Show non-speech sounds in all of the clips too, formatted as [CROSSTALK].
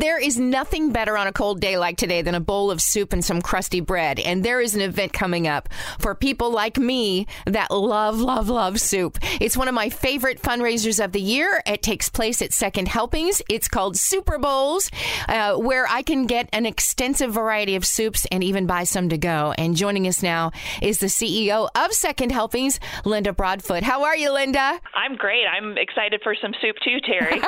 There is nothing better on a cold day like today than a bowl of soup and some crusty bread. And there is an event coming up for people like me that love, love, love soup. It's one of my favorite fundraisers of the year. It takes place at Second Helpings. It's called Souperbowls, uh, where I can get an extensive variety of soups and even buy some to go. And joining us now is the CEO of Second Helpings, Linda Broadfoot. How are you, Linda? I'm great. I'm excited for some soup too, Terry.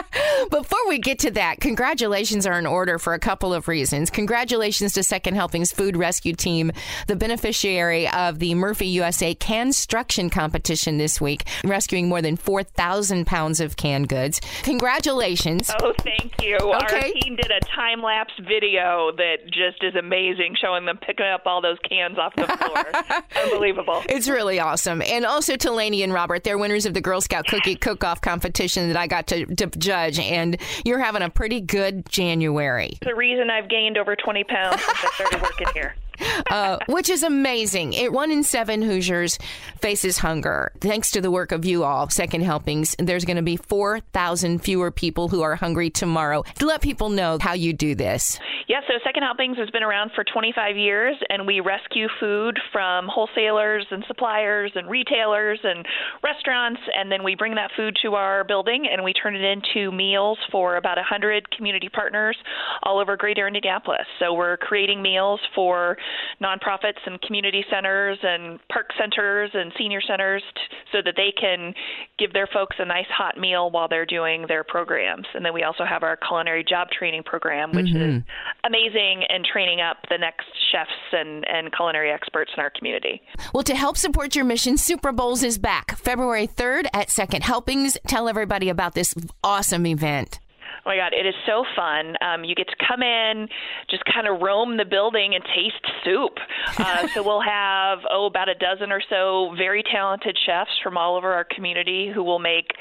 [LAUGHS] Before we get to that, congratulations are in order for a couple of reasons. Congratulations to Second Helpings Food Rescue Team, the beneficiary of the Murphy USA Canstruction Competition this week, rescuing more than 4,000 pounds of canned goods. Congratulations. Oh, thank you. Okay. Our team did a time lapse video that just is amazing, showing them picking up all those cans off the floor. [LAUGHS] Unbelievable. It's really awesome. And also to Laney and Robert, they're winners of the Girl Scout Cookie Cook Off competition that I got to, to judge. And you're having a pretty good January. The reason I've gained over 20 pounds since I started working here. [LAUGHS] uh, which is amazing. It, one in seven Hoosiers faces hunger. Thanks to the work of you all, Second Helpings, there's going to be 4,000 fewer people who are hungry tomorrow. To let people know how you do this. Yeah, so Second Helpings has been around for 25 years, and we rescue food from wholesalers and suppliers and retailers and restaurants, and then we bring that food to our building and we turn it into meals for about 100 community partners all over greater Indianapolis. So we're creating meals for nonprofits and community centers and park centers and senior centers t- so that they can give their folks a nice hot meal while they're doing their programs. And then we also have our culinary job training program, which is mm-hmm. Amazing and training up the next chefs and, and culinary experts in our community. Well, to help support your mission, Souperbowls is back February 3rd at Second Helpings. Tell everybody about this awesome event. Oh my God, it is so fun. Um, you get to come in, just kind of roam the building and taste soup. Uh, [LAUGHS] so we'll have, oh, about a dozen or so very talented chefs from all over our community who will make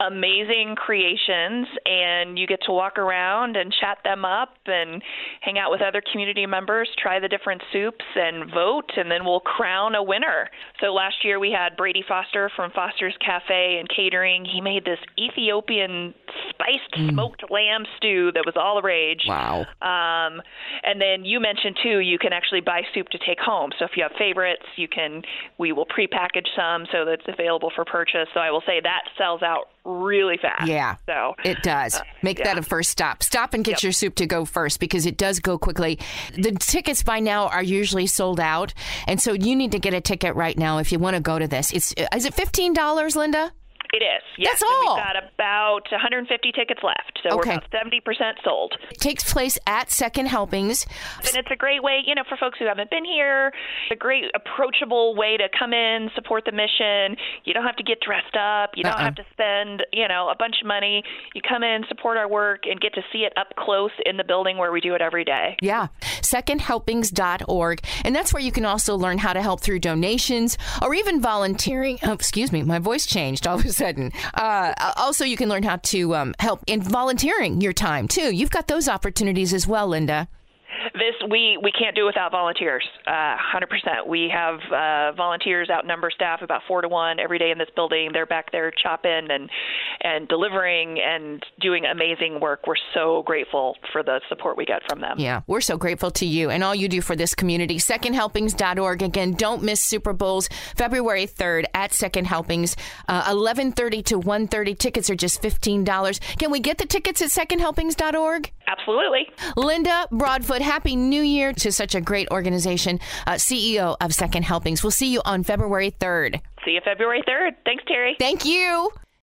amazing creations and you get to walk around and chat them up and hang out with other community members, try the different soups and vote and then we'll crown a winner. So last year we had Brady Foster from Foster's Cafe and Catering. He made this Ethiopian spiced mm. smoked lamb stew that was all the rage. Wow. Um, and then you mentioned too, you can actually buy soup to take home. So if you have favorites, you can. We will prepackage some so that's available for purchase. So I will say that sells out really fast. Yeah. So It does. Uh, Make that yeah. a first stop. Stop and get Yep. your soup to go first because it does go quickly. The tickets by now are usually sold out. And so you need to get a ticket right now if you want to go to this. It's uh, is it $15, Linda? It is. Yes. That's and. We've got about 150 tickets left. So Okay. we're about 70% sold. It takes place at Second Helpings. And it's a great way, you know, for folks who haven't been here, a great approachable way to come in, support the mission. You don't have to get dressed up. You don't Uh-uh. have to spend, you know, a bunch of money. You come in, support our work, and get to see it up close in the building where we do it every day. Yeah, secondhelpings.org. And that's where you can also learn how to help through donations or even volunteering. Oh, excuse me, my voice changed all of a sudden. Uh, also, you can learn how to um, help in volunteering your time, too. You've got those opportunities as well, Linda. This we we can't do without volunteers. Uh, Hundred percent. We have uh, volunteers outnumber staff about four to one every day in this building. They're back there chopping and and delivering and doing amazing work. We're so grateful for the support we get from them. Yeah, we're so grateful to you and all you do for this community. Secondhelpings.org. Again, don't miss Souperbowls February 3rd at Second Helpings, uh, 11:30 to 1:30. Tickets are just $15. Can we get the tickets at secondhelpings.org? Absolutely. Linda Broadfoot, Happy New Year to such a great organization, uh, CEO of Second Helpings. We'll see you on February 3rd. See you February third. Thanks, Terry. Thank you.